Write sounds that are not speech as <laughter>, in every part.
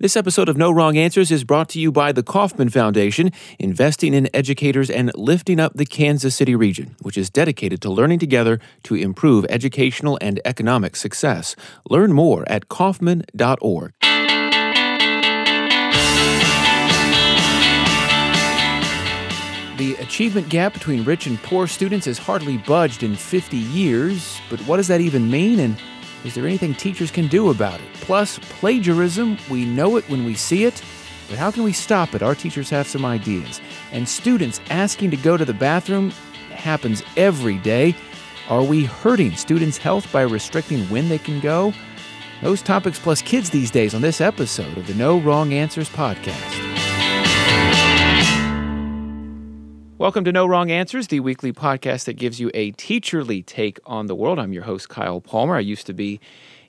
This episode of No Wrong Answers is brought to you by the Kauffman Foundation, investing in educators and lifting up the Kansas City region, which is dedicated to learning together to improve educational and economic success. Learn more at Kauffman.org. The achievement gap between rich and poor students has hardly budged in 50 years, but what does that even mean? And is there anything teachers can do about it? Plus, plagiarism, we know it when we see it, but how can we stop it? Our teachers have some ideas. And students asking to go to the bathroom happens every day. Are we hurting students' health by restricting when they can go? Those topics plus kids these days on this episode of the No Wrong Answers podcast. Welcome to No Wrong Answers, the weekly podcast that gives you a teacherly take on the world. I'm your host, Kyle Palmer. I used to be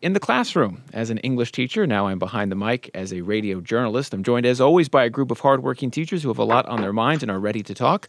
in the classroom as an English teacher. Now I'm behind the mic as a radio journalist. I'm joined, as always, by a group of hardworking teachers who have a lot on their minds and are ready to talk.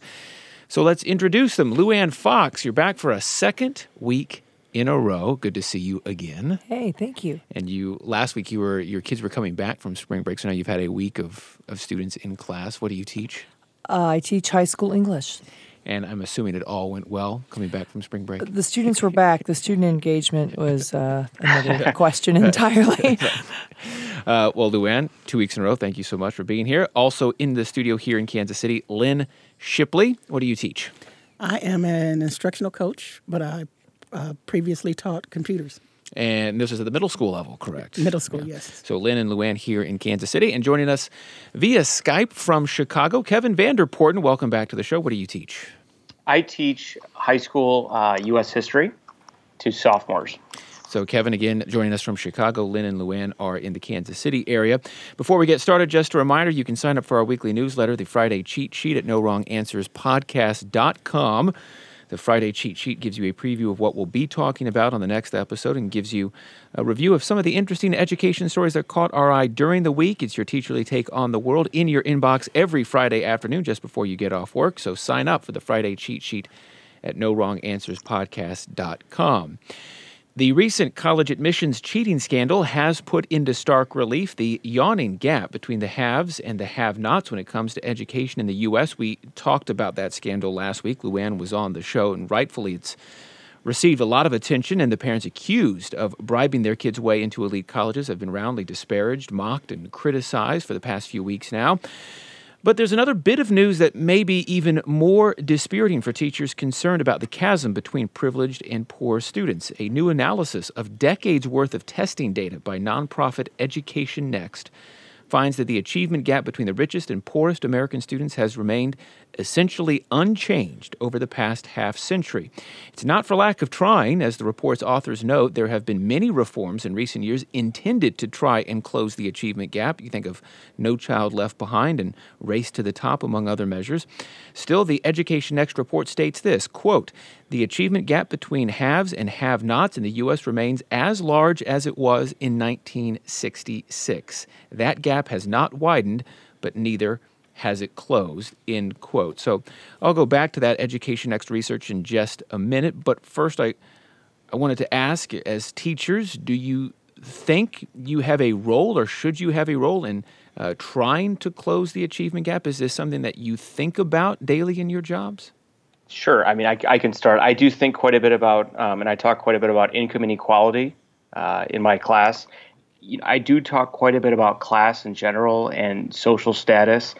So let's introduce them. Luann Fox, you're back for a second week in a row. Good to see you again. Hey, thank you. And you last week you were your kids were coming back from spring break, so now you've had a week of, of students in class. What do you teach? Uh, I teach high school English. And I'm assuming it all went well coming back from spring break. The students were back. The student engagement was uh, another <laughs> question entirely. <laughs> uh, well, Luann, two weeks in a row, thank you so much for being here. Also in the studio here in Kansas City, Lynn Shipley. What do you teach? I am an instructional coach, but I uh, previously taught computers. And this is at the middle school level, correct? Middle school, yeah. yes. So Lynn and Luann here in Kansas City. And joining us via Skype from Chicago, Kevin Vanderporten. Welcome back to the show. What do you teach? I teach high school uh, U.S. history to sophomores. So, Kevin, again, joining us from Chicago. Lynn and Luann are in the Kansas City area. Before we get started, just a reminder you can sign up for our weekly newsletter, the Friday Cheat Sheet, at NoWrongAnswersPodcast.com. The Friday cheat sheet gives you a preview of what we'll be talking about on the next episode and gives you a review of some of the interesting education stories that caught our eye during the week. It's your teacherly take on the world in your inbox every Friday afternoon just before you get off work. So sign up for the Friday cheat sheet at NoWrongAnswersPodcast.com. The recent college admissions cheating scandal has put into stark relief the yawning gap between the haves and the have nots when it comes to education in the U.S. We talked about that scandal last week. Luann was on the show, and rightfully it's received a lot of attention, and the parents accused of bribing their kids' way into elite colleges have been roundly disparaged, mocked, and criticized for the past few weeks now. But there's another bit of news that may be even more dispiriting for teachers concerned about the chasm between privileged and poor students. A new analysis of decades worth of testing data by nonprofit Education Next finds that the achievement gap between the richest and poorest American students has remained essentially unchanged over the past half century. It's not for lack of trying, as the report's authors note, there have been many reforms in recent years intended to try and close the achievement gap. You think of No Child Left Behind and Race to the Top, among other measures. Still, the Education Next report states this quote, the achievement gap between haves and have nots in the U.S. remains as large as it was in 1966. That gap has not widened, but neither has it closed, end quote. So I'll go back to that Education Next research in just a minute. But first, I, I wanted to ask as teachers, do you think you have a role or should you have a role in uh, trying to close the achievement gap? Is this something that you think about daily in your jobs? Sure. I mean, I, I can start. I do think quite a bit about, um, and I talk quite a bit about income inequality uh, in my class. I do talk quite a bit about class in general and social status.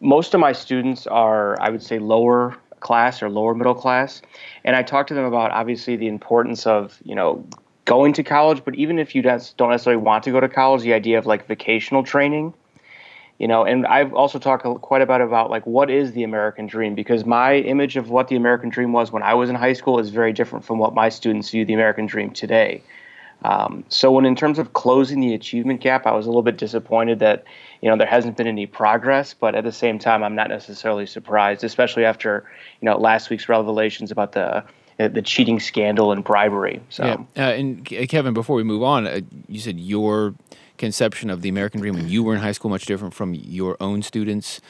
Most of my students are, I would say, lower class or lower middle class, and I talk to them about obviously the importance of you know going to college, but even if you don't necessarily want to go to college, the idea of like vocational training, you know, and I've also talked quite a bit about like what is the American dream? Because my image of what the American dream was when I was in high school is very different from what my students view the American dream today. Um, so when in terms of closing the achievement gap, I was a little bit disappointed that you know there hasn't been any progress. But at the same time, I'm not necessarily surprised, especially after you know last week's revelations about the the cheating scandal and bribery. So, yeah. Uh, and Kevin, before we move on, uh, you said your conception of the American dream when you were in high school much different from your own students'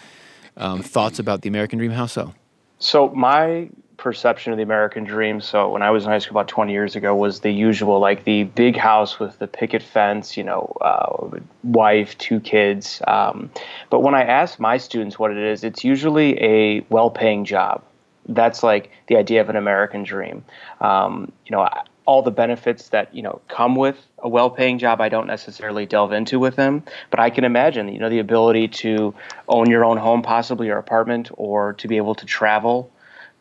um, thoughts about the American dream. How so? So my perception of the American dream. So when I was in high school about 20 years ago, was the usual like the big house with the picket fence, you know, uh, wife, two kids. Um, but when I ask my students what it is, it's usually a well-paying job. That's like the idea of an American dream. Um, you know, all the benefits that you know come with a well-paying job I don't necessarily delve into with them but I can imagine you know the ability to own your own home possibly your apartment or to be able to travel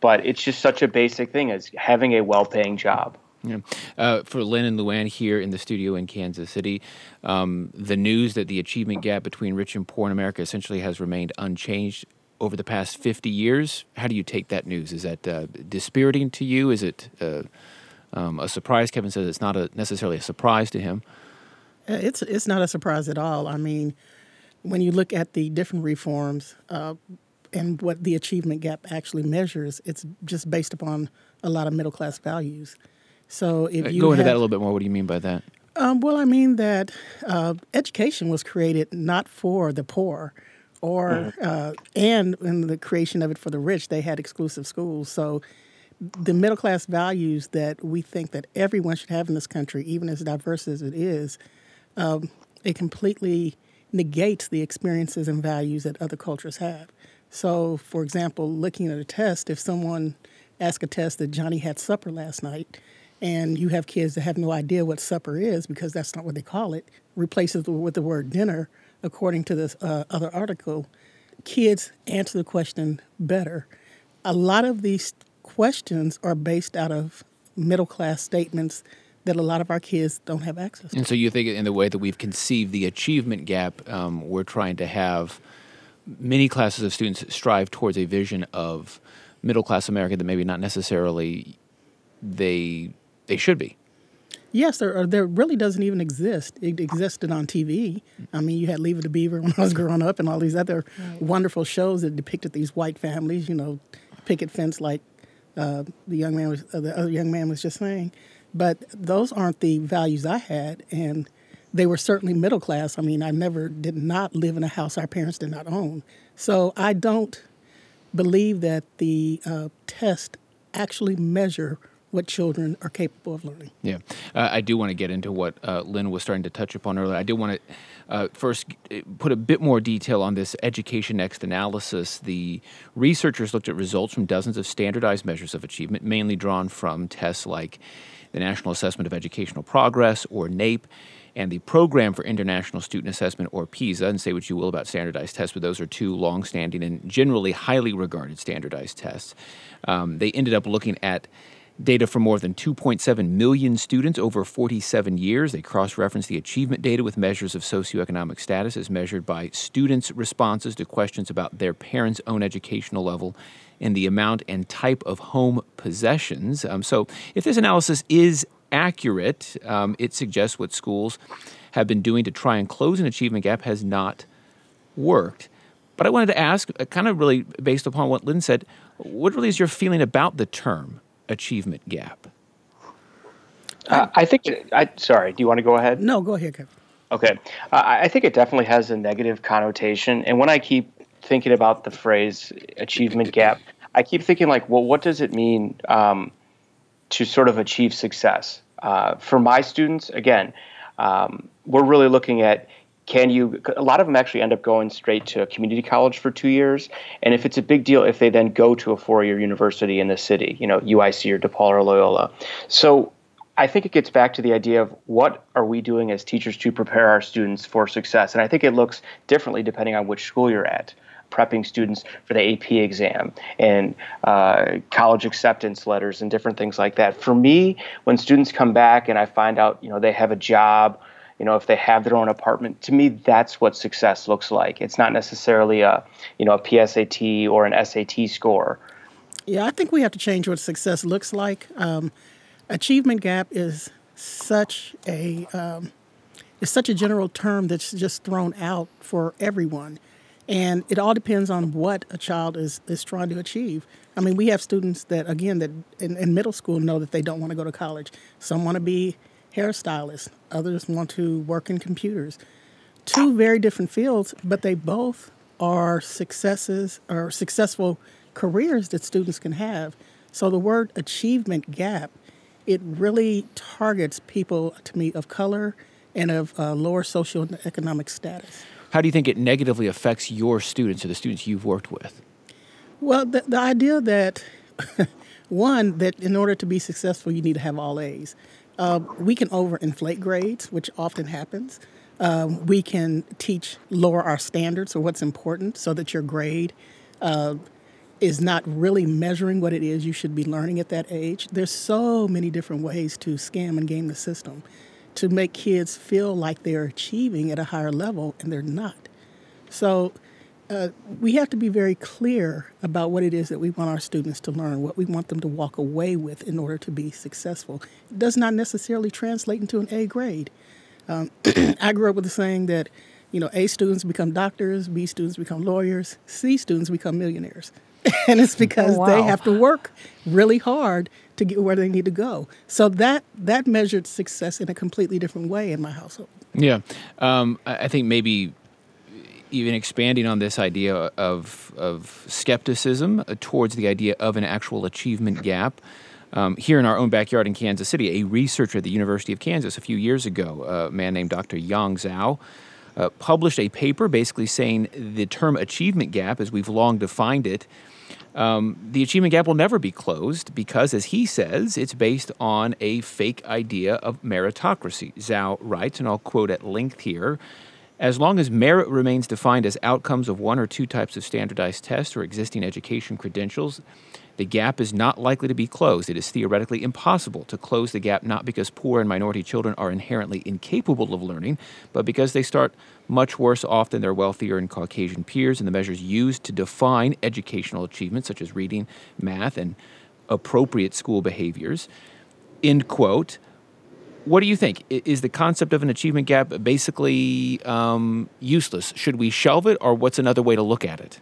but it's just such a basic thing as having a well-paying job yeah. Uh, for Lynn and Luann here in the studio in Kansas City, um, the news that the achievement gap between rich and poor in America essentially has remained unchanged over the past 50 years. How do you take that news? Is that uh, dispiriting to you? Is it uh, um, a surprise. Kevin says it's not a, necessarily a surprise to him. Uh, it's it's not a surprise at all. I mean, when you look at the different reforms uh, and what the achievement gap actually measures, it's just based upon a lot of middle class values. So if uh, you go into have, that a little bit more, what do you mean by that? Um, well, I mean that uh, education was created not for the poor, or mm-hmm. uh, and in the creation of it for the rich, they had exclusive schools. So the middle class values that we think that everyone should have in this country, even as diverse as it is, um, it completely negates the experiences and values that other cultures have. So, for example, looking at a test, if someone asks a test that Johnny had supper last night, and you have kids that have no idea what supper is because that's not what they call it, replaces it with the word dinner, according to this uh, other article, kids answer the question better. A lot of these questions are based out of middle class statements that a lot of our kids don't have access to. And so you think in the way that we've conceived the achievement gap, um, we're trying to have many classes of students strive towards a vision of middle class America that maybe not necessarily they they should be. Yes, there, there really doesn't even exist. It existed on TV. I mean, you had Leave It to Beaver <laughs> when I was growing up, and all these other right. wonderful shows that depicted these white families. You know, picket fence like uh, the young man was uh, the other young man was just saying. But those aren't the values I had, and they were certainly middle class. I mean, I never did not live in a house our parents did not own. So I don't believe that the uh, test actually measure what children are capable of learning. Yeah, uh, I do want to get into what uh, Lynn was starting to touch upon earlier. I do want to uh, first put a bit more detail on this Education Next analysis. The researchers looked at results from dozens of standardized measures of achievement, mainly drawn from tests like the National Assessment of Educational Progress or NAEP and the Program for International Student Assessment, or PISA. And say what you will about standardized tests, but those are two long-standing and generally highly regarded standardized tests. Um, they ended up looking at Data from more than 2.7 million students over 47 years. They cross reference the achievement data with measures of socioeconomic status as measured by students' responses to questions about their parents' own educational level and the amount and type of home possessions. Um, so, if this analysis is accurate, um, it suggests what schools have been doing to try and close an achievement gap has not worked. But I wanted to ask, uh, kind of really based upon what Lynn said, what really is your feeling about the term achievement gap? Uh, I think. I sorry. Do you want to go ahead? No, go ahead, Kevin. Okay. Uh, I think it definitely has a negative connotation, and when I keep thinking about the phrase achievement gap, I keep thinking like, well, what does it mean um, to sort of achieve success? Uh, for my students, again, um, we're really looking at can you a lot of them actually end up going straight to a community college for two years. And if it's a big deal if they then go to a four-year university in the city you know uic or depaul or loyola. So i think it gets back to the idea of what are we doing as teachers to prepare our students for success. And i think it looks differently depending on which school you're at prepping students for the AP exam and uh, college acceptance letters and different things like that. For me, when students come back and I find out, you know, they have a job you know if they have their own apartment to me that's what success looks like. It's not necessarily a you know a psat or an sat score. Yeah i think we have to change what success looks like. Um, achievement gap is such a um, it's such a general term that's just thrown out for everyone and it all depends on what a child is is trying to achieve i mean we have students that again that in, in middle school know that they don't want to go to college some want to be hairstylists, others want to work in computers. Two very different fields, but they both are successes or successful careers that students can have. So the word achievement gap, it really targets people to me of color and of uh, lower socioeconomic status. How do you think it negatively affects your students or the students you've worked with? Well, the, the idea that <laughs> one that in order to be successful, you need to have all A's. Uh, we can overinflate grades, which often happens. Um, we can teach lower our standards or what's important so that your grade uh, is not really measuring what it is you should be learning at that age. There's so many different ways to scam and game the system to make kids feel like they're achieving at a higher level and they're not. So uh, we have to be very clear about what it is that we want our students to learn, what we want them to walk away with in order to be successful. It does not necessarily translate into an A grade. Um, <clears throat> I grew up with the saying that, you know, A students become doctors, B students become lawyers, C students become millionaires. <laughs> and it's because oh, wow. they have to work really hard to get where they need to go. So that that measured success in a completely different way in my household. Yeah, um, I think maybe even expanding on this idea of of skepticism towards the idea of an actual achievement gap. Um, here in our own backyard in Kansas City, a researcher at the University of Kansas a few years ago, a man named Dr. Yong Zhao, uh, published a paper basically saying the term achievement gap, as we've long defined it, um, the achievement gap will never be closed because, as he says, it's based on a fake idea of meritocracy. Zhao writes, and I'll quote at length here as long as merit remains defined as outcomes of one or two types of standardized tests or existing education credentials, the gap is not likely to be closed. It is theoretically impossible to close the gap not because poor and minority children are inherently incapable of learning, but because they start much worse off than their wealthier and Caucasian peers, and the measures used to define educational achievements, such as reading, math, and appropriate school behaviors. End quote. What do you think? Is the concept of an achievement gap basically um, useless? Should we shelve it, or what's another way to look at it?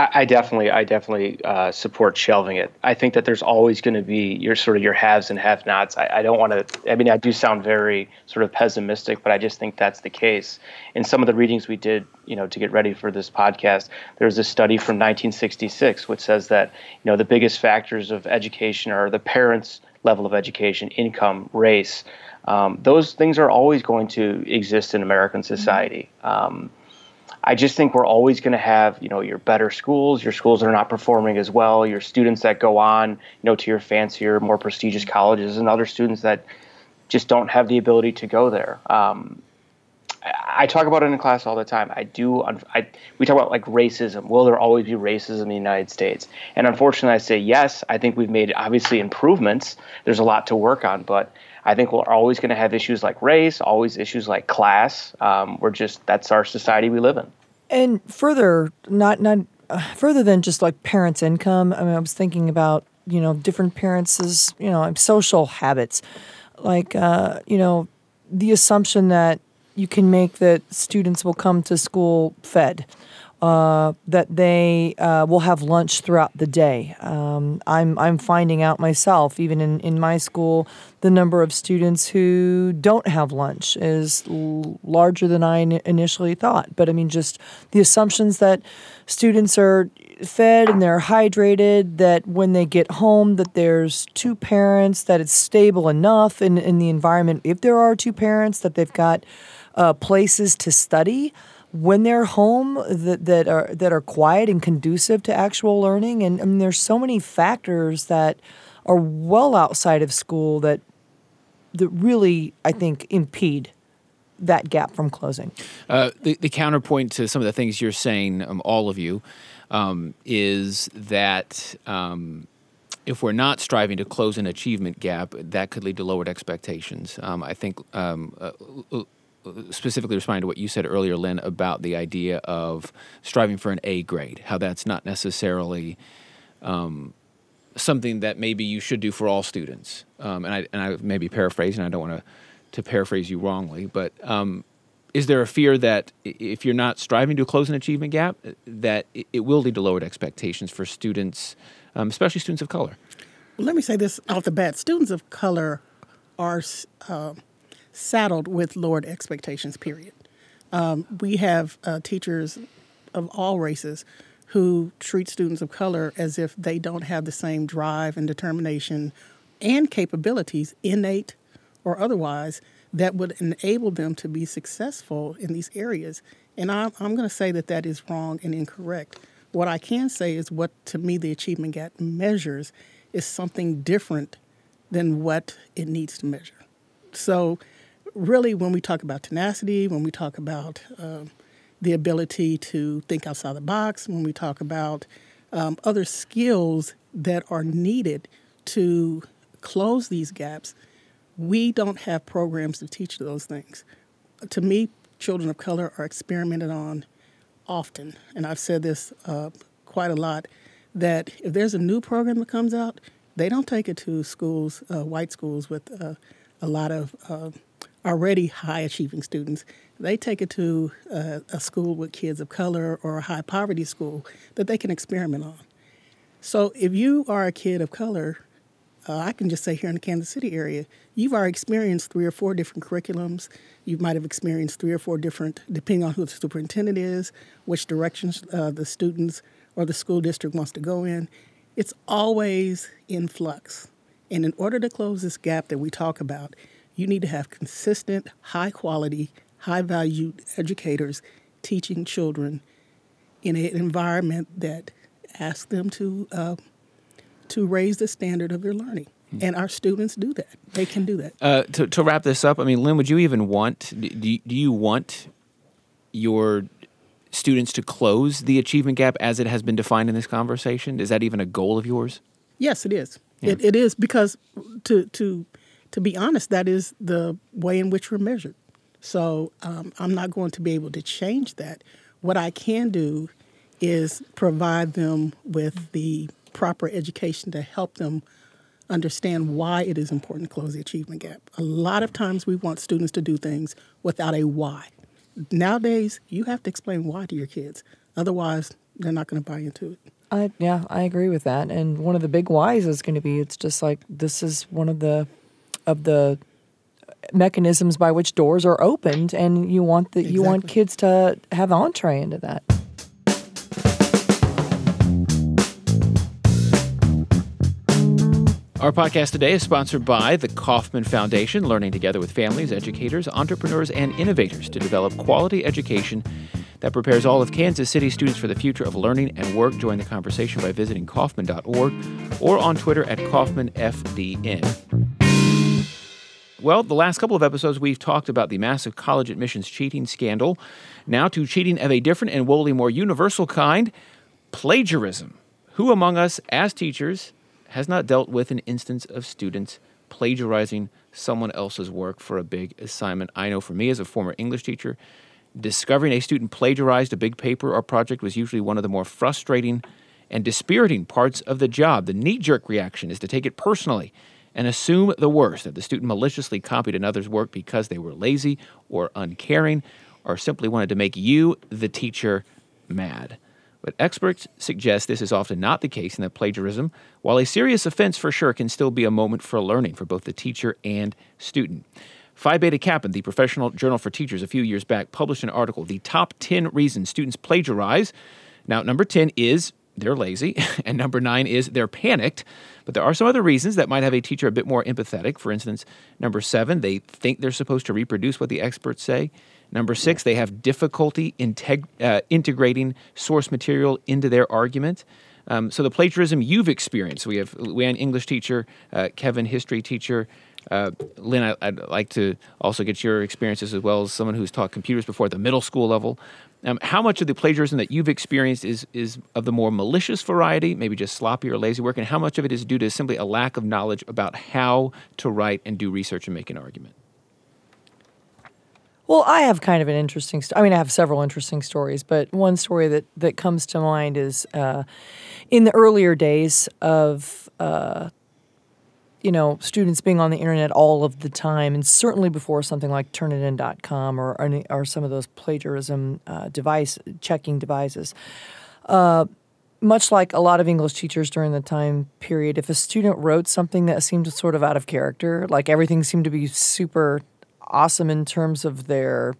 I, definitely, I definitely uh, support shelving it. I think that there's always going to be your sort of your haves and have-nots. I, I don't want to. I mean, I do sound very sort of pessimistic, but I just think that's the case. In some of the readings we did, you know, to get ready for this podcast, there's a study from 1966 which says that you know the biggest factors of education are the parents' level of education, income, race. Um, those things are always going to exist in American society. Um, I just think we're always going to have, you know, your better schools, your schools that are not performing as well, your students that go on, you know, to your fancier, more prestigious colleges, and other students that just don't have the ability to go there. Um, I talk about it in class all the time. I do. I, we talk about like racism. Will there always be racism in the United States? And unfortunately, I say yes. I think we've made obviously improvements. There's a lot to work on, but I think we're always going to have issues like race, always issues like class. Um, we're just that's our society we live in. And further, not not uh, further than just like parents' income. I mean, I was thinking about you know different parents' you know social habits, like uh, you know the assumption that you can make that students will come to school fed uh, that they uh, will have lunch throughout the day. Um, I'm, I'm finding out myself, even in, in my school, the number of students who don't have lunch is l- larger than I in- initially thought. But I mean, just the assumptions that students are fed and they're hydrated, that when they get home, that there's two parents, that it's stable enough in, in the environment. If there are two parents, that they've got uh, places to study when they're home that, that are that are quiet and conducive to actual learning and mean, there's so many factors that are well outside of school that that really I think impede that gap from closing. Uh, the, the counterpoint to some of the things you're saying, um, all of you, um, is that um, if we're not striving to close an achievement gap, that could lead to lowered expectations. Um, I think um, uh, specifically responding to what you said earlier, Lynn, about the idea of striving for an A grade, how that's not necessarily um, something that maybe you should do for all students. Um, and I and I may be paraphrasing. I don't want to to paraphrase you wrongly, but um, is there a fear that if you're not striving to close an achievement gap, that it will lead to lowered expectations for students, um, especially students of color? Well, let me say this off the bat: students of color are uh, saddled with lowered expectations, period. Um, we have uh, teachers of all races who treat students of color as if they don't have the same drive and determination and capabilities, innate or otherwise, that would enable them to be successful in these areas. And I'm, I'm going to say that that is wrong and incorrect. What I can say is what, to me, the achievement gap measures is something different than what it needs to measure. So, really, when we talk about tenacity, when we talk about uh, the ability to think outside the box, when we talk about um, other skills that are needed to close these gaps, we don't have programs to teach those things. To me, children of color are experimented on often, and I've said this uh, quite a lot, that if there's a new program that comes out, they don't take it to schools, uh, white schools with uh, a lot of uh, already high achieving students. They take it to uh, a school with kids of color or a high poverty school that they can experiment on. So if you are a kid of color, uh, I can just say here in the Kansas City area, you've already experienced three or four different curriculums. You might have experienced three or four different, depending on who the superintendent is, which directions uh, the students or the school district wants to go in. It's always in flux. And in order to close this gap that we talk about, you need to have consistent, high quality, high valued educators teaching children in an environment that asks them to uh, to raise the standard of their learning. Hmm. And our students do that. They can do that. Uh, to, to wrap this up, I mean, Lynn, would you even want, do you, do you want your students to close the achievement gap as it has been defined in this conversation? Is that even a goal of yours? Yes, it is. Yeah. It, it is because, to, to, to be honest, that is the way in which we're measured. So um, I'm not going to be able to change that. What I can do is provide them with the proper education to help them understand why it is important to close the achievement gap. A lot of times we want students to do things without a why. Nowadays, you have to explain why to your kids. Otherwise, they're not going to buy into it. I, yeah, I agree with that. And one of the big whys is going to be it's just like this is one of the of the mechanisms by which doors are opened and you want the exactly. you want kids to have entree into that. Our podcast today is sponsored by the Kauffman Foundation, learning together with families, educators, entrepreneurs, and innovators to develop quality education that prepares all of Kansas City students for the future of learning and work. Join the conversation by visiting Kauffman.org or on Twitter at KauffmanFDN. Well, the last couple of episodes, we've talked about the massive college admissions cheating scandal. Now to cheating of a different and woefully more universal kind plagiarism. Who among us, as teachers, has not dealt with an instance of students plagiarizing someone else's work for a big assignment. I know for me, as a former English teacher, discovering a student plagiarized a big paper or project was usually one of the more frustrating and dispiriting parts of the job. The knee jerk reaction is to take it personally and assume the worst that the student maliciously copied another's work because they were lazy or uncaring or simply wanted to make you, the teacher, mad. But experts suggest this is often not the case and that plagiarism, while a serious offense for sure, can still be a moment for learning for both the teacher and student. Phi Delta Kappan, the professional journal for teachers, a few years back published an article, The Top 10 Reasons Students Plagiarize. Now, number 10 is they're lazy, <laughs> and number nine is they're panicked. But there are some other reasons that might have a teacher a bit more empathetic. For instance, number seven, they think they're supposed to reproduce what the experts say. Number six, they have difficulty integ- uh, integrating source material into their argument. Um, so the plagiarism you've experienced, we have Leanne, English teacher, uh, Kevin, history teacher. Uh, Lynn, I, would like to also get your experiences as well as someone who's taught computers before at the middle school level. Um, how much of the plagiarism that you've experienced is is of the more malicious variety, maybe just sloppy or lazy work, and how much of it is due to simply a lack of knowledge about how to write and do research and make an argument? Well, I have kind of an interesting. St- I mean, I have several interesting stories, but one story that that comes to mind is uh, in the earlier days of. Uh, you know, students being on the internet all of the time, and certainly before something like Turnitin.com or or, or some of those plagiarism uh, device checking devices. Uh, much like a lot of English teachers during the time period, if a student wrote something that seemed sort of out of character, like everything seemed to be super awesome in terms of their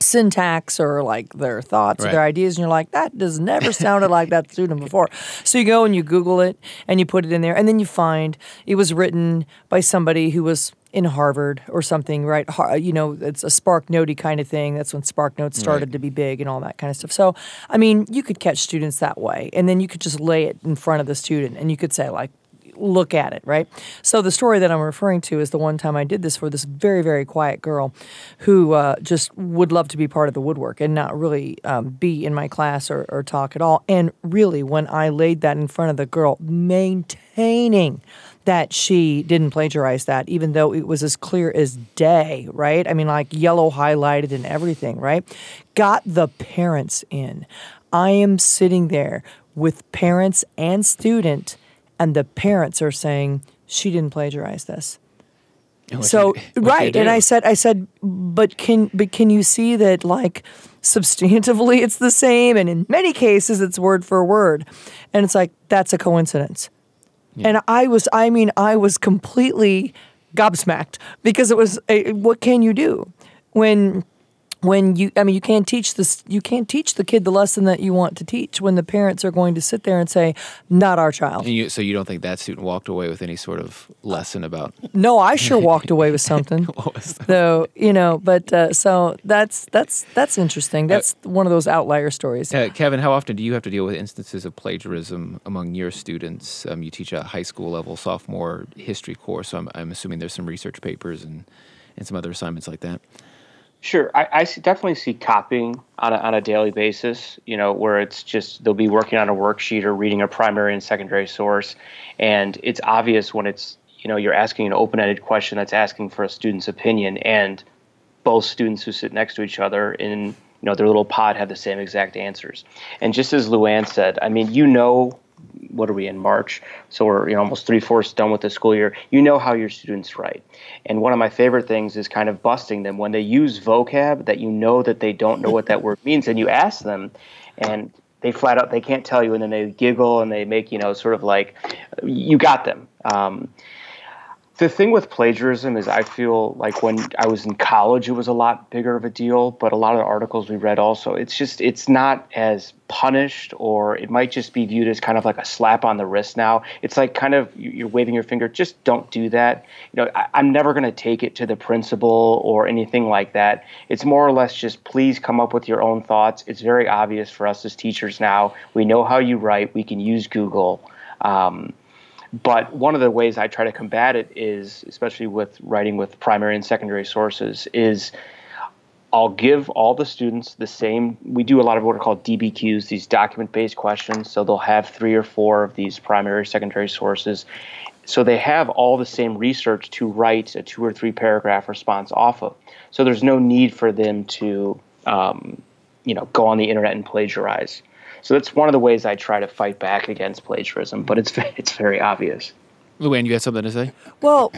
syntax or like their thoughts or their ideas and you're like that does never sounded like that student before. So you go and you google it and you put it in there and then you find it was written by somebody who was in harvard or something right? Uh, you know it's a spark notey kind of thing. That's when spark notes started Right. to be big and all that kind of stuff. So i mean you could catch students that way and then you could just lay it in front of the student and you could say like look at it, right? So the story that I'm referring to is the one time I did this for this very, very quiet girl who uh, just would love to be part of the woodwork and not really um, be in my class or, or talk at all. And really, when I laid that in front of the girl, maintaining that she didn't plagiarize that, even though it was as clear as day, right? I mean, like yellow highlighted and everything, right? Got the parents in. I am sitting there with parents and student and the parents are saying she didn't plagiarize this. So you- right, and? I said, I said, but can but can you see that like substantively it's the same, and in many cases it's word for word, and it's like that's a coincidence. And I was, I mean, I was completely gobsmacked because it was, a, what can you do when when you i mean you can't teach this you can't teach the kid the lesson that you want to teach when the parents are going to sit there and say not our child And you, so you don't think that student walked away with any sort of lesson about <laughs> no i sure walked away with something <laughs> what was that? so you know but uh, so that's that's that's interesting that's one of those outlier stories Uh, Kevin, how often do you have to deal with instances of plagiarism among your students? Um, you teach a high school level sophomore history course, so I'm, I'm assuming there's some research papers and, and some other assignments like that. Sure, I, I see, definitely see copying on a, on a daily basis. You know, where it's just they'll be working on a worksheet or reading a primary and secondary source, and it's obvious when it's you know you're asking an open-ended question that's asking for a student's opinion, and both students who sit next to each other in you know their little pod have the same exact answers. And just as Luann said, I mean, you know, what are we in March? So we're you know almost three fourths done with the school year. You know how your students write, and one of my favorite things is kind of busting them when they use vocab that you know that they don't know what that <laughs> word means, and you ask them, and they flat out they can't tell you, and then they giggle and they make you know sort of like you got them. Um, the thing with plagiarism is I feel like when I was in college it was a lot bigger of a deal, but a lot of the articles we read also it's just it's not as punished or it might just be viewed as kind of like a slap on the wrist now. It's like kind of you- you're waving your finger, just don't do that. You know, I, I'm never going to take it to the principal or anything like that. It's more or less just please come up with your own thoughts. It's very obvious for us as teachers now. We know how you write. We can use Google. Um, but one of the ways I try to combat it is, especially with writing with primary and secondary sources, is I'll give all the students the same. We do a lot of what are called DBQs, these document based questions. So they'll have three or four of these primary, secondary sources. So they have all the same research to write a two or three paragraph response off of. So there's no need for them to, um, you know, go on the internet and plagiarize. So that's one of the ways I try to fight back against plagiarism, but it's <laughs> it's very obvious. Luann, you had something to say? Well,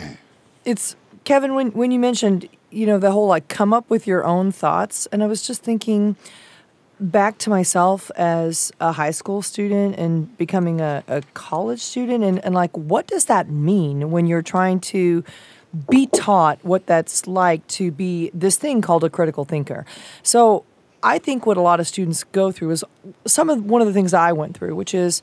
it's Kevin when when you mentioned you know the whole like come up with your own thoughts, and I was just thinking back to myself as a high school student and becoming a, a college student, and, and like what does that mean when you're trying to be taught what that's like to be this thing called a critical thinker. So I think what a lot of students go through is some of one of the things I went through, which is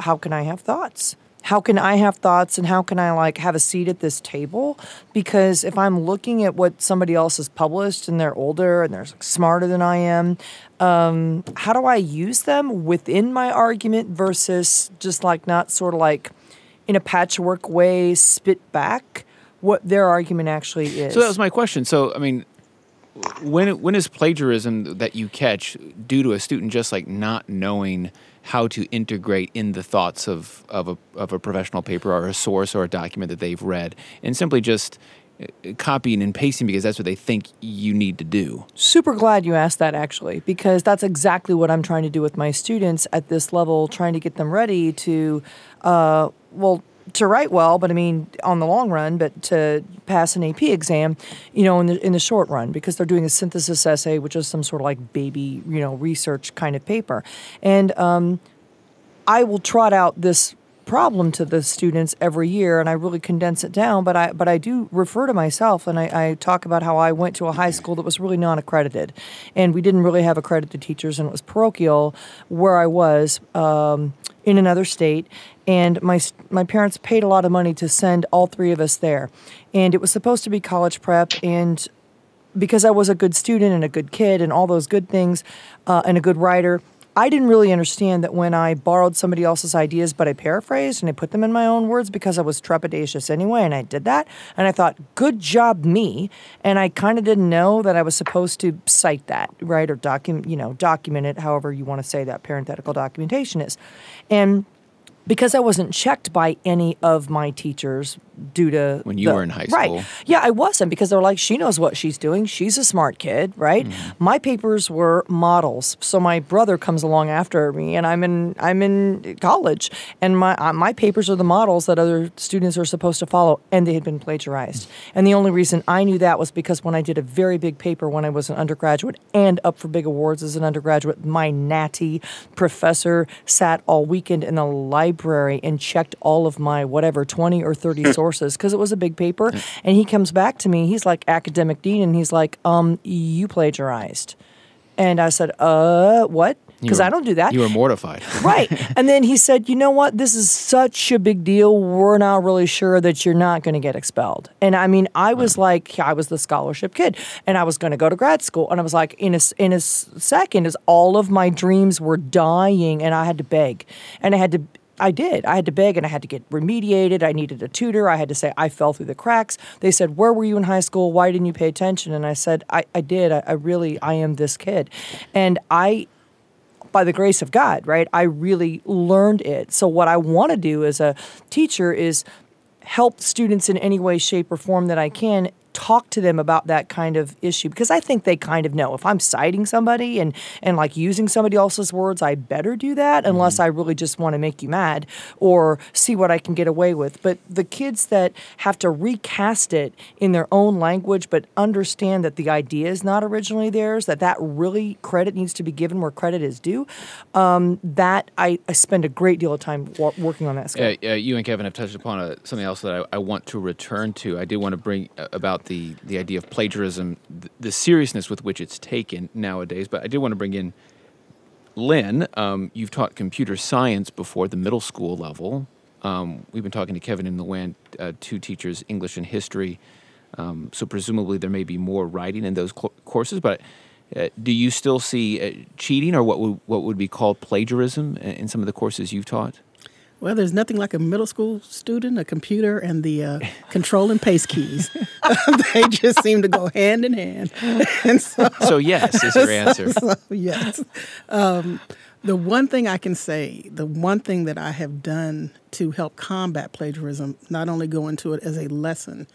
how can I have thoughts? How can I have thoughts and how can I like have a seat at this table? Because if I'm looking at what somebody else has published and they're older and they're smarter than I am, um, how do I use them within my argument versus just like not sort of like in a patchwork way spit back what their argument actually is? So that was my question. So, I mean, when when is plagiarism that you catch due to a student just like not knowing how to integrate in the thoughts of of a of a professional paper or a source or a document that they've read and simply just uh, copying and pasting because that's what they think you need to do. Super glad you asked that actually, because that's exactly what I'm trying to do with my students at this level, trying to get them ready to, uh, well, to write well, but I mean on the long run, but to pass an AP exam, you know, in the in the short run, because they're doing a synthesis essay, which is some sort of like baby, you know, research kind of paper, and um, I will trot out this problem to the students every year, and I really condense it down. But I but I do refer to myself, and I, I talk about how I went to a high school that was really non-accredited, and we didn't really have accredited teachers, and it was parochial where I was. Um, in another state, and my my parents paid a lot of money to send all three of us there, and it was supposed to be college prep, and because I was a good student and a good kid and all those good things, uh, and a good writer, I didn't really understand that when I borrowed somebody else's ideas, but I paraphrased and I put them in my own words because I was trepidatious anyway, and I did that. And I thought, good job, me. And I kind of didn't know that I was supposed to cite that, right, or document, you know, document it, however you want to say that parenthetical documentation is. And because I wasn't checked by any of my teachers due to when you the, were in high school. right. Yeah, I wasn't because they're like, she knows what she's doing. She's a smart kid, right? Mm-hmm. My papers were models, so my brother comes along after me, and I'm in I'm in college, and my uh, my papers are the models that other students are supposed to follow, and they had been plagiarized. And the only reason I knew that was because when I did a very big paper when I was an undergraduate and up for big awards as an undergraduate, my natty professor sat all weekend in the library and checked all of my whatever twenty or thirty sources <laughs> because it was a big paper. And he comes back to me. He's like academic dean, and he's like, "Um, you plagiarized." And I said, "Uh, what?" Because I don't do that. You were mortified. <laughs> right. And then he said, "You know what? This is such a big deal. We're not really sure that you're not going to get expelled." And I mean, I was like, I was the scholarship kid, and I was going to go to grad school, and I was like, in a, in a second, as all of my dreams were dying, and I had to beg, and I had to. I did. I had to beg and I had to get remediated. I needed a tutor. I had to say, I fell through the cracks. They said, Where were you in high school? Why didn't you pay attention? And I said, I, I did. I, I really, I am this kid. And I, by the grace of God, right? I really learned it. So what I want to do as a teacher is help students in any way, shape, or form that I can talk to them about that kind of issue because I think they kind of know if I'm citing somebody and and like using somebody else's words, I better do that unless I really just want to make you mad or see what I can get away with. But the kids that have to recast it in their own language but understand that the idea is not originally theirs, that that really credit needs to be given where credit is due, um, that I, I spend a great deal of time wa- working on that. Uh, uh, you and Kevin have touched upon uh something else that I, I want to return to. I do want to bring uh, the, the idea of plagiarism, the, the seriousness with which it's taken nowadays, but I did want to bring in Lynn. Um, you've taught computer science before, the middle school level. Um, we've been talking to Kevin and Luann, uh, two teachers, English and history. Um, so presumably there may be more writing in those cl- courses, but uh, do you still see uh, cheating or what would, what would be called plagiarism in in some of the courses you've taught? Well, there's nothing like a middle school student, a computer, and the uh, control and paste keys. <laughs> they just seem to go hand in hand. <laughs> and so, So yes is your <laughs> answer. so, yes. Um, the one thing I can say, the one thing that I have done to help combat plagiarism, not only go into it as a lesson,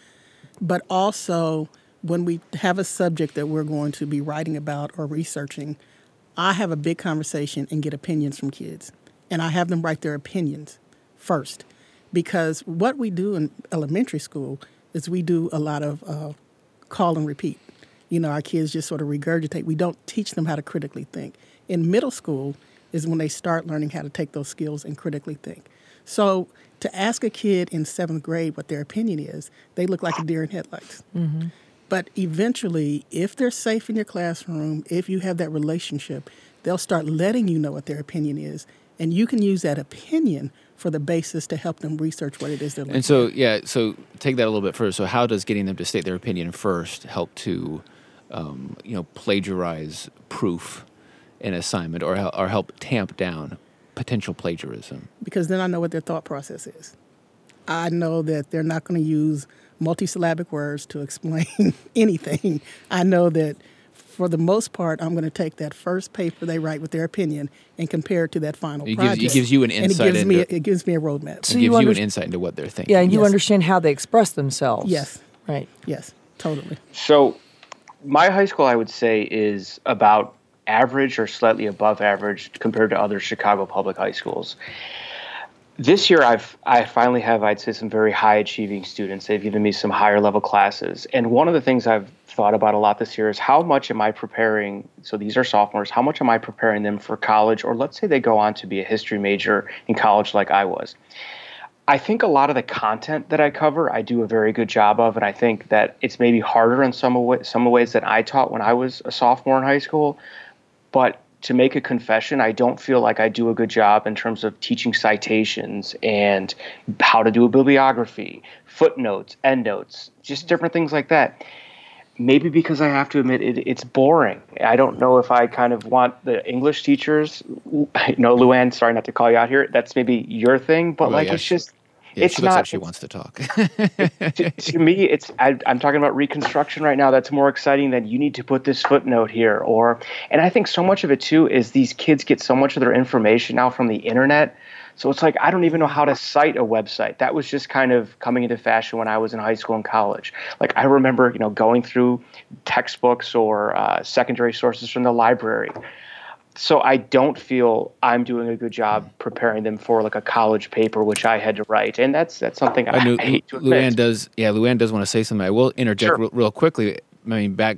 but also when we have a subject that we're going to be writing about or researching, I have a big conversation and get opinions from kids. And I have them write their opinions first. Because what we do in elementary school is we do a lot of uh, call and repeat. You know, our kids just sort of regurgitate. We don't teach them how to critically think. In middle school is when they start learning how to take those skills and critically think. So to ask a kid in seventh grade what their opinion is, they look like a deer in headlights. But eventually, if they're safe in your classroom, if you have that relationship, they'll start letting you know what their opinion is. And you can use that opinion for the basis to help them research what it is they're looking for. And so, yeah, so take that a little bit further. So, how does getting them to state their opinion first help to, um, you know, plagiarize proof in assignment, or or help tamp down potential plagiarism? because then I know what their thought process is. I know that they're not going to use multisyllabic words to explain <laughs> anything. I know that for the most part, I'm going to take that first paper they write with their opinion and compare it to that final It gives- it project. gives you an insight. and it gives me it gives me a roadmap. So It you gives you an insight into what they're thinking. Yeah, and you Yes. understand how they express themselves. Yes. Right. yes, totally. So, my high school, I would say, is about average or slightly above average compared to other Chicago public high schools. This year, I've I finally have I'd say some very high achieving students. They've given me some higher level classes, and one of the things I've thought about a lot this year is how much am I preparing? So these are sophomores. How much am I preparing them for college, or let's say they go on to be a history major in college, like I was? I think a lot of the content that I cover, I do a very good job of, and I think that it's maybe harder in some of some ways that I taught when I was a sophomore in high school. But to make a confession, I don't feel like I do a good job in terms of teaching citations and how to do a bibliography, footnotes, endnotes, just different things like that. Maybe because I have to admit it, it's boring. I don't know if I kind of want the English teachers. No, Luann, sorry not to call you out here. That's maybe your thing, but Well, like yeah, it's she- just Yeah, it's she not. like she wants to talk. <laughs> to, to me, it's I, I'm talking about reconstruction right now. That's more exciting than you need to put this footnote here, or and I think so much of it too is these kids get so much of their information now from the internet. So it's like I don't even know how to cite a website. That was just kind of coming into fashion when I was in high school and college. Like I remember, you know, going through textbooks or uh, secondary sources from the library. So I don't feel I'm doing a good job preparing them for like a college paper, which I had to write, and that's that's something I, I know I hate to admit. Luann does. Yeah, Luann does want to say something. I will interject Sure. real, real quickly. I mean, back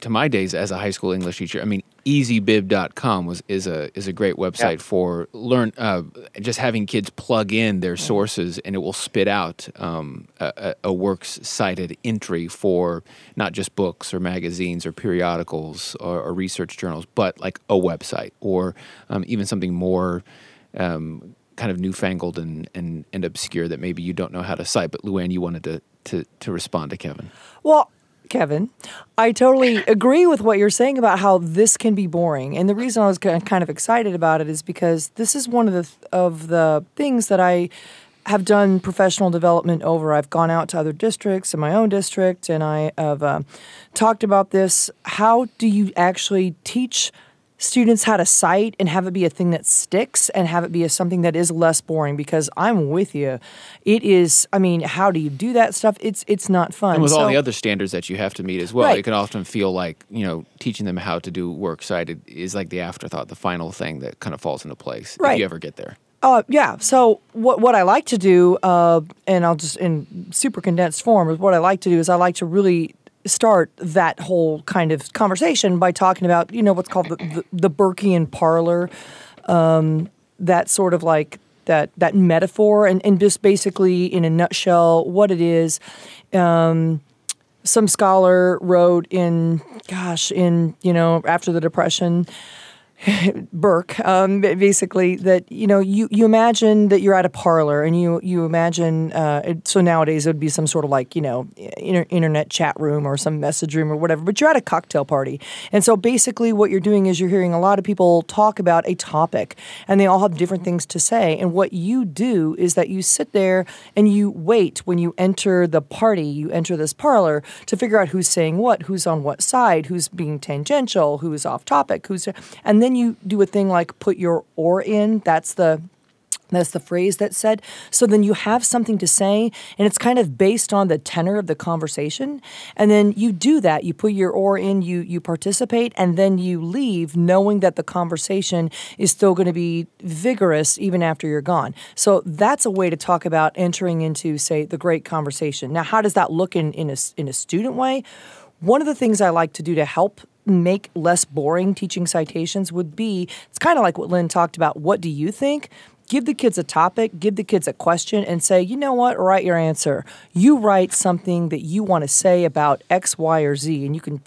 to my days as a high school English teacher. I mean, EasyBib.com was is a is a great website for learn uh, just having kids plug in their sources and it will spit out um, a, a a works cited entry for not just books or magazines or periodicals or, or research journals, but like a website or um, even something more um, kind of newfangled and, and, and obscure that maybe you don't know how to cite. But Luann, you wanted to, to, to respond to Kevin. Well, Kevin, I totally agree with what you're saying about how this can be boring. And the reason I was kind of excited about it is because this is one of the of the things that I have done professional development over. I've gone out to other districts in my own district, and I have uh, talked about this. How do you actually teach? Students how to cite and have it be a thing that sticks and have it be a, something that is less boring because I'm with you. It is I mean, how do you do that stuff? It's it's not fun. And with all the other standards that you have to meet as well, Right. it can often feel like, you know, teaching them how to do work cited is like the afterthought, the final thing that kind of falls into place if Right. you ever get there. Uh, yeah. So what what I like to do, uh, and I'll just in super condensed form, is what I like to do is I like to really start that whole kind of conversation by talking about you know what's called the the, the Burkean parlor, um, that sort of like that that metaphor, and and just basically in a nutshell what it is. Um, some scholar wrote in, gosh, in you know after the depression. <laughs> Burke, um, basically that you know you, you imagine that you're at a parlor and you you imagine uh, it, so nowadays it would be some sort of like you know inter- internet chat room or some message room or whatever, but you're at a cocktail party. And so basically what you're doing is you're hearing a lot of people talk about a topic and they all have different things to say. And what you do is that you sit there and you wait when you enter the party you enter this parlor to figure out who's saying what who's on what side who's being tangential who's off topic who's and then you do a thing like put your oar in that's the that's the phrase that's said. So then you have something to say, and it's kind of based on the tenor of the conversation. And then you do that. You put your oar in, you you participate, and then you leave knowing that the conversation is still going to be vigorous even after you're gone. So that's a way to talk about entering into, say, the great conversation. Now, how does that look in in a in a student way? One of the things I like to do to help make less boring teaching citations would be it's kind of like what Lynn talked about. What do you think? Give the kids a topic, give the kids a question, and say, you know what, write your answer. You write something that you want to say about X, Y, or Z, and you can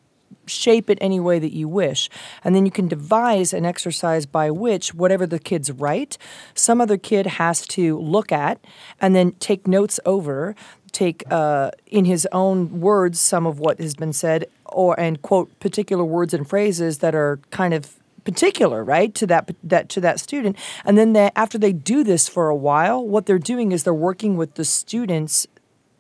shape it any way that you wish. And then you can devise an exercise by which whatever the kids write, some other kid has to look at and then take notes over, take uh, in his own words some of what has been said, or and quote particular words and phrases that are kind of particular right to that that to that student and then they, after they do this for a while what they're doing is they're working with the students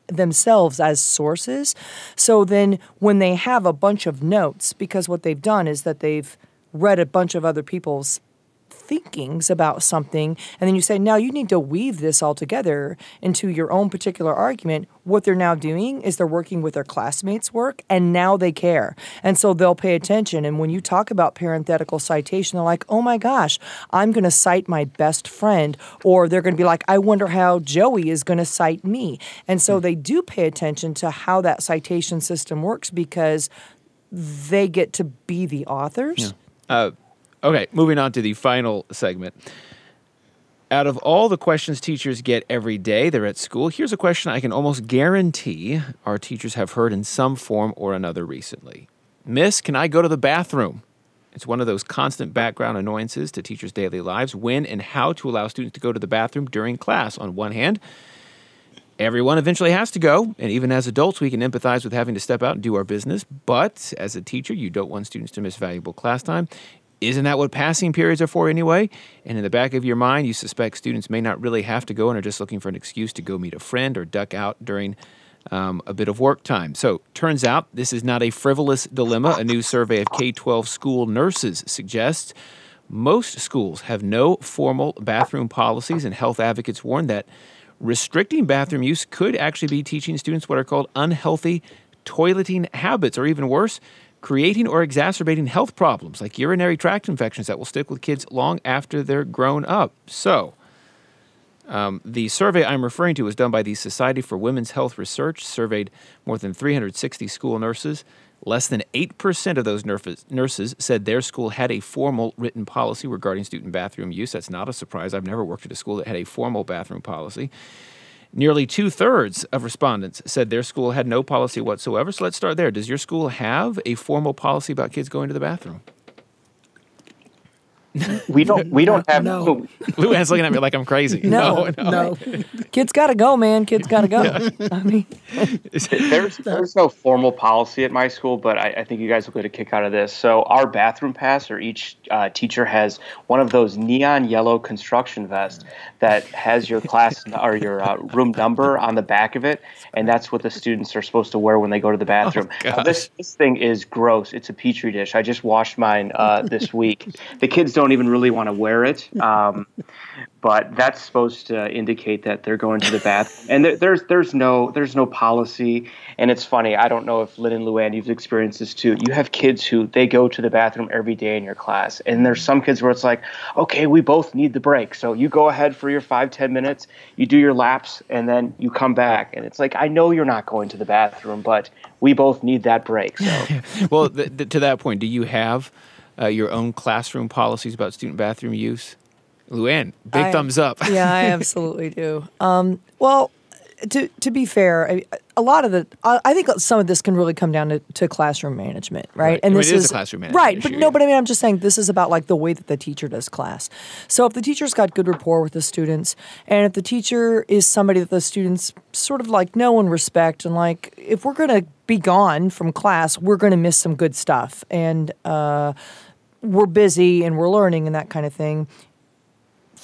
themselves as sources. So then when they have a bunch of notes, because what they've done is that they've read a bunch of other people's thinkings about something and then you say now you need to weave this all together into your own particular argument. What they're now doing is they're working with their classmates work and now they care. And so they'll pay attention and when you talk about parenthetical citation they're like oh my gosh i'm going to cite my best friend or they're going to be like i wonder how joey is going to cite me. And so they do pay attention to how that citation system works because they get to be the authors. Uh, okay, moving on to the final segment. Out of all the questions teachers get every day they're at school, here's a question I can almost guarantee our teachers have heard in some form or another recently. Miss, can I go to the bathroom? It's one of those constant background annoyances to teachers' daily lives when and how to allow students to go to the bathroom during class. On one hand, everyone eventually has to go, and even as adults, we can empathize with having to step out and do our business. But as a teacher, you don't want students to miss valuable class time. Isn't that what passing periods are for anyway? And in the back of your mind, you suspect students may not really have to go and are just looking for an excuse to go meet a friend or duck out during um, a bit of work time. So, turns out this is not a frivolous dilemma. A new survey of K 12 school nurses suggests most schools have no formal bathroom policies, and health advocates warn that restricting bathroom use could actually be teaching students what are called unhealthy toileting habits, or even worse, creating or exacerbating health problems like urinary tract infections that will stick with kids long after they're grown up. So, um, the survey I'm referring to was done by the Society for Women's Health Research, surveyed more than 360 school nurses. Less than 8% of those nurses, nurses said their school had a formal written policy regarding student bathroom use. That's not a surprise. I've never worked at a school that had a formal bathroom policy. Nearly two thirds of respondents said their school had no policy whatsoever. So let's start there. Does your school have a formal policy about kids going to the bathroom? We don't. We don't have. No. Luann's <laughs> looking at me like I'm crazy. No, No, no. Kids got to go, man. Kids got to go. I mean, <laughs> There's there's no formal policy at my school, but I, I think you guys will get a kick out of this. So our bathroom pass, or each uh, teacher has one of those neon yellow construction vests that has your class or your uh, room number on the back of it, and that's what the students are supposed to wear when they go to the bathroom. Now, this this thing is gross. It's a petri dish. I just washed mine uh, this week. The kids don't even really want to wear it. <laughs> Um, but that's supposed to indicate that they're going to the bathroom. And there, there's there's no there's no policy. And it's funny. I don't know if Lynn and Luann you've experienced this too. You have kids who they go to the bathroom every day in your class, and there's some kids where it's like, okay, we both need the break, so you go ahead for your five ten minutes, you do your laps, and then you come back. And it's like I know you're not going to the bathroom, but we both need that break. So <laughs> well, th- th- to that point, do you have uh, your own classroom policies about student bathroom use? Luann, big I- thumbs up. <laughs> yeah, I <laughs> absolutely do. Um, well, to to be fair, I, a lot of the I think some of this can really come down to, to classroom management, right? Right. I mean, it is a classroom management right? But no, yeah. but I mean, I'm just saying this is about like the way that the teacher does class. So if the teacher's got good rapport with the students, and if the teacher is somebody that the students sort of like know and respect, and like if we're gonna be gone from class, we're gonna miss some good stuff, and uh, we're busy and we're learning and that kind of thing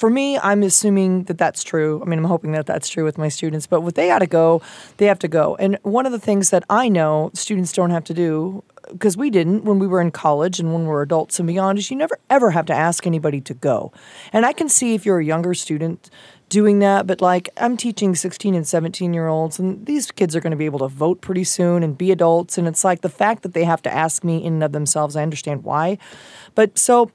for me, I'm assuming that that's true. I mean, I'm hoping that that's true with my students. But what they got to go, they have to go. And one of the things that I know students don't have to do, because we didn't when we were in college and when we're adults and beyond, is you never ever have to ask anybody to go. And I can see if you're a younger student doing that, but like I'm teaching 16 and 17 year olds, and these kids are going to be able to vote pretty soon and be adults. And it's like the fact that they have to ask me in and of themselves, I understand why. But so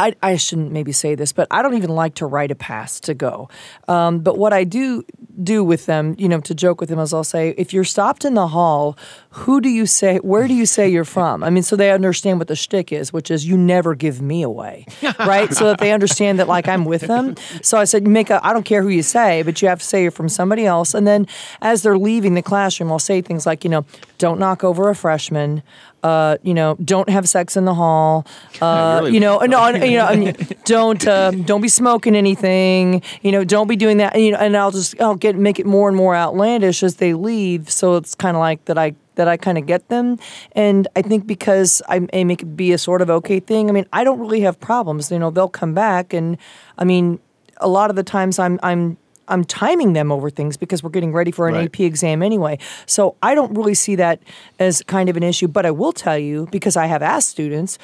I, I shouldn't maybe say this, but I don't even like to write a pass to go. Um, but what I do do with them, you know, to joke with them is I'll say, if you're stopped in the hall, who do you say, where do you say you're from? I mean, so they understand what the shtick is, which is you never give me away, <laughs> right? so that they understand that like I'm with them. So I said, make a, I don't care who you say, but you have to say you're from somebody else. And then as they're leaving the classroom, I'll say things like, you know, don't knock over a freshman. Uh, you know, don't have sex in the hall. Uh, really- you know, no, you know, I mean, <laughs> don't uh, don't be smoking anything. You know, don't be doing that. You know, and I'll just I'll get make it more and more outlandish as they leave. So it's kind of like that I that I kind of get them, and I think because I, I make it be a sort of okay thing. I mean, I don't really have problems. You know, they'll come back, and I mean, a lot of the times I'm I'm. I'm timing them over things because we're getting ready for an Right. AP exam anyway. So I don't really see that as kind of an issue. But I will tell you, because I have asked students,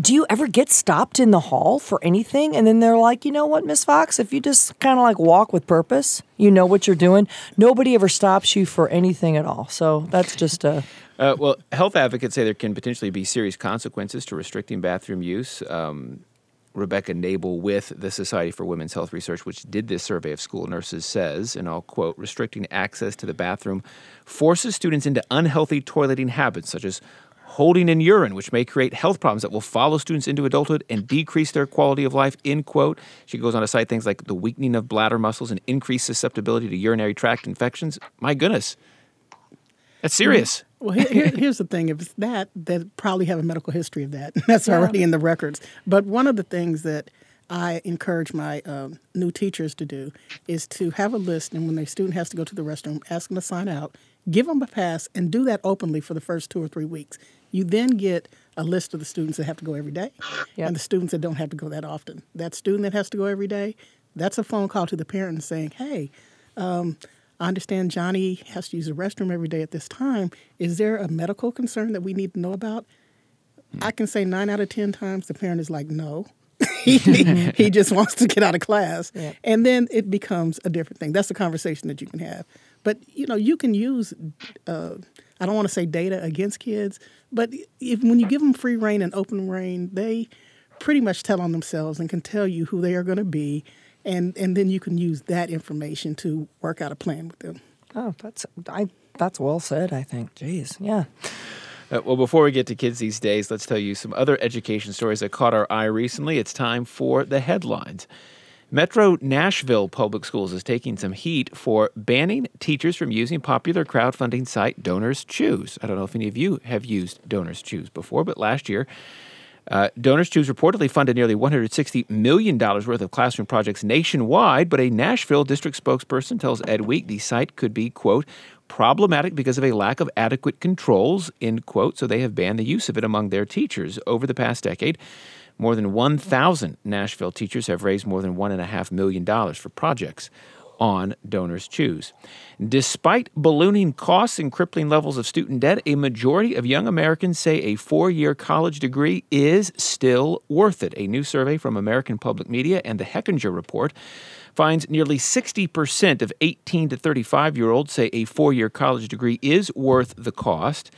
do you ever get stopped in the hall for anything and then they're like you know what miss fox if you just kind of like walk with purpose you know what you're doing nobody ever stops you for anything at all so that's just a Uh, well, health advocates say there can potentially be serious consequences to restricting bathroom use. Um, Rebecca Nebel with the Society for Women's Health Research, which did this survey of school nurses, says, and I'll quote, restricting access to the bathroom forces students into unhealthy toileting habits, such as holding in urine, which may create health problems that will follow students into adulthood and decrease their quality of life, end quote. She goes on to cite things like the weakening of bladder muscles and increased susceptibility to urinary tract infections. My goodness. That's serious. Well, here, here, here's the thing: if it's that, they probably have a medical history of that. <laughs> That's already in the records. But one of the things that I encourage my um, new teachers to do is to have a list, and when their student has to go to the restroom, ask them to sign out, give them a pass, and do that openly for the first two or three weeks. You then get a list of the students that have to go every day, Yep. and the students that don't have to go that often. That student that has to go every day, that's a phone call to the parent saying, "Hey, um, I understand Johnny has to use the restroom every day at this time. Is there a medical concern that we need to know about? I can say nine out of 10 times the parent is like, no. <laughs> he, he <laughs> just wants to get out of class. Yeah. And then it becomes a different thing. That's a conversation that you can have. But, you know, you can use, uh, I don't want to say data against kids, but if, when you give them free rein and open rein, they pretty much tell on themselves and can tell you who they are going to be. And, and then you can use that information to work out a plan with them. Oh, that's I. That's well said. I think. Jeez. Yeah. Uh, well, before we get to kids these days, let's tell you some other education stories that caught our eye recently. It's time for the headlines. Metro Nashville Public Schools is taking some heat for banning teachers from using popular crowdfunding site Donors Choose. I don't know if any of you have used Donors Choose before, but last year, uh, Donors Choose reportedly funded nearly $160 million worth of classroom projects nationwide, but a Nashville district spokesperson tells Ed Week the site could be, quote, problematic because of a lack of adequate controls, end quote, so they have banned the use of it among their teachers. Over the past decade, more than 1,000 Nashville teachers have raised more than $1.5 million for projects on Donors Choose. Despite ballooning costs and crippling levels of student debt, a majority of young Americans say a four year college degree is still worth it. A new survey from American Public Media and the Hechinger Report finds nearly 60% of 18 to 35 year olds say a four year college degree is worth the cost.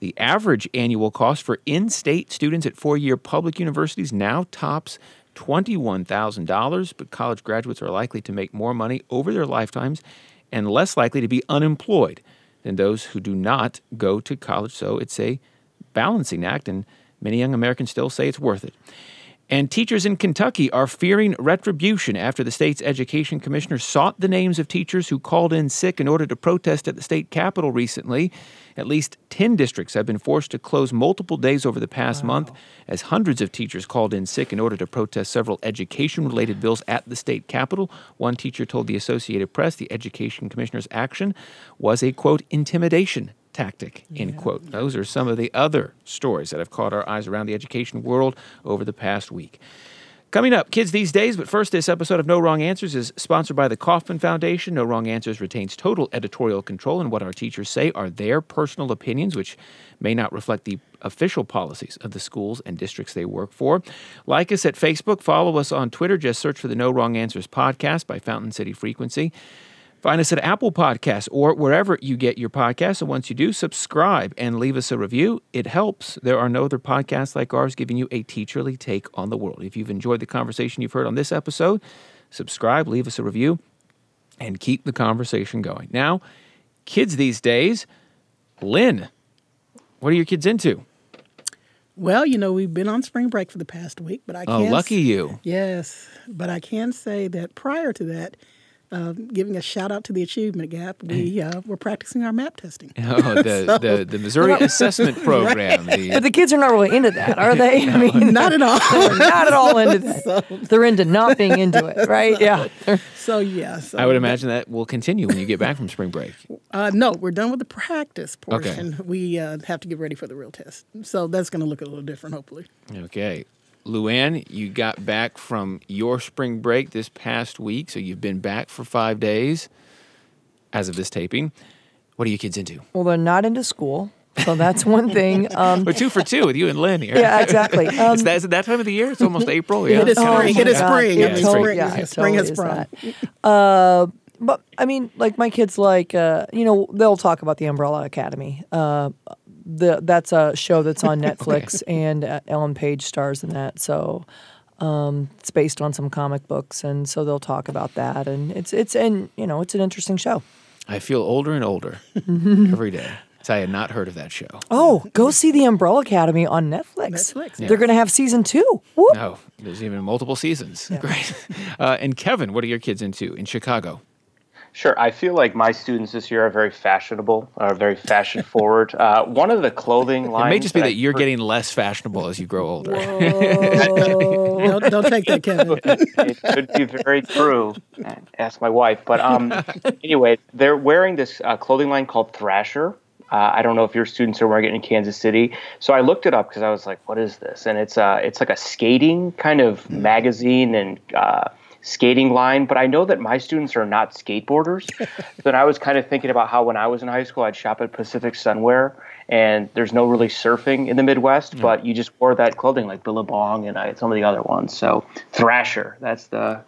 The average annual cost for in state students at four year public universities now tops $21,000, but college graduates are likely to make more money over their lifetimes and less likely to be unemployed than those who do not go to college. So it's a balancing act, and many young Americans still say it's worth it. And teachers in Kentucky are fearing retribution after the state's education commissioner sought the names of teachers who called in sick in order to protest at the state capitol recently. At least 10 districts have been forced to close multiple days over the past month as hundreds of teachers called in sick in order to protest several education related bills at the state capitol. One teacher told the Associated Press the education commissioner's action was a quote intimidation tactic, end quote. Those are some of the other stories that have caught our eyes around the education world over the past week. Coming up, kids these days, but first, this episode of No Wrong Answers is sponsored by the Kauffman Foundation. No Wrong Answers retains total editorial control, and what our teachers say are their personal opinions, which may not reflect the official policies of the schools and districts they work for. Like us at Facebook, follow us on Twitter, just search for the No Wrong Answers podcast by Fountain City Frequency. Find us at Apple Podcasts or wherever you get your podcasts. And once you do, subscribe and leave us a review. It helps. There are no other podcasts like ours giving you a teacherly take on the world. If you've enjoyed the conversation you've heard on this episode, subscribe, leave us a review, and keep the conversation going. Now, kids these days, Lynn, what are your kids into? Well, you know, we've been on spring break for the past week, but I Oh, can't. lucky you. Yes, but I can say that prior to that, um, giving a shout out to the Achievement Gap, we uh, were practicing our map testing. Oh, <laughs> the, the, the Missouri Assessment <laughs> Program. The, <laughs> But the kids are not really into that, are they? I mean, Not at all. they're not at all into that. They're into not being into it, right? Yeah. So yeah, so I would imagine that will continue when you get back from spring break. Uh, no, we're done with the practice Okay. portion. We uh, have to get ready for the real test. So that's going to look a little different, hopefully. Okay. Luann, you got back from your spring break this past week, so you've been back for five days as of this taping. What are you kids into? Well, they're not into school, so that's one <laughs> thing. Um, We're two for two with you and Lynn here. yeah, exactly. <laughs> Um, Is that, is it that time of the year? It's almost <laughs> April. Yeah. It is Oh spring. my it is spring. it I mean, totally- spring, yeah, yeah, it spring has totally is sprung. that. Uh, but I mean, like my kids, like uh, you know, they'll talk about the Umbrella Academy. Uh, the that's a show that's on <laughs> Netflix, and uh, Ellen Page stars in that. So, Um, it's based on some comic books, and so they'll talk about that. And it's it's and you know it's an interesting show. I feel older and older <laughs> every day. So I had not heard of that show. Oh, go see the Umbrella Academy on Netflix. Netflix, They're going to have season two. Whoop. No, there's even multiple seasons. <laughs> Great. Uh, and Kevin, what are your kids into in Chicago? Sure. I feel like my students this year are very fashionable, are very fashion <laughs> forward. Uh, one of the clothing lines. It may just be I that you're heard- getting less fashionable as you grow older. <laughs> don't, don't take that, Kevin. <laughs> it could be very true. Ask my wife. But um, anyway, they're wearing this uh, clothing line called Thrasher. Uh, I don't know if your students are wearing it in Kansas City. So I looked it up because I was like, "What is this?" And it's uh, it's like a skating kind of magazine and uh, skating line. But I know that my students are not skateboarders. <laughs> then I was kind of thinking about how when I was in high school, I'd shop at Pacific Sunwear, and there's no really surfing in the Midwest, but you just wore that clothing like Billabong and I, some of the other ones. So Thrasher, that's the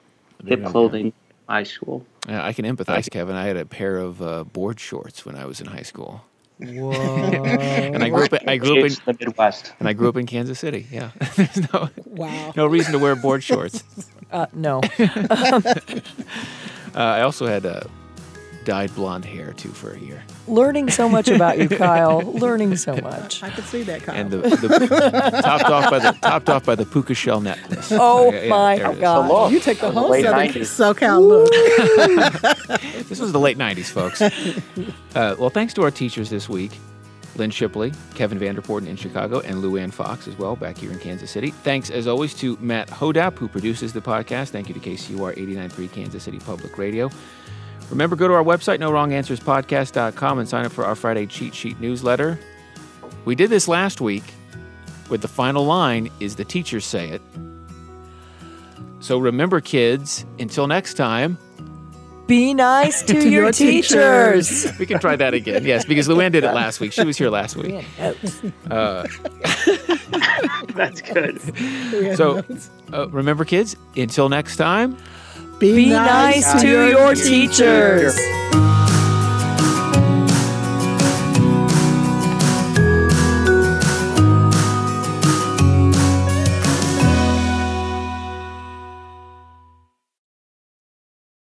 hip clothing in high school. Yeah, I can empathize, Kevin. I had a pair of uh, board shorts when I was in high school, Whoa. and I grew up. I grew up in in the Midwest. and I grew up in Kansas City. Yeah, <laughs> there's no Wow. no reason to wear board shorts. uh, no. <laughs> Uh, I also had uh, dyed blonde hair too for a year, Learning so much about you, Kyle. <laughs> Learning so much. I could see that, Kyle. and the, the topped off by the topped off by the puka shell necklace. Oh Yeah, yeah, my there. God. look. you take the From the whole late Southern 90s. SoCal look. <laughs> This was the late '90s, folks. <laughs> Uh, well, thanks to our teachers this week. Lynn Shipley, Kevin Vanderporten in Chicago, and Lou Ann Fox as well back here in Kansas City. Thanks, as always, to Matt Hodapp, who produces the podcast. Thank you to KCUR 89.3 Kansas City Public Radio. Remember, go to our website, nowronganswerspodcast.com, and sign up for our Friday cheat sheet newsletter. We did this last week with the final line is the teachers say it. So remember, kids, until next time, Be nice <laughs> to, To your, your teachers. teachers. we can try that again. Yes, because Luann did it last week. She was here last week. <laughs> That's good. So uh, remember, kids, until next time. Be, Be nice to your teachers. teachers.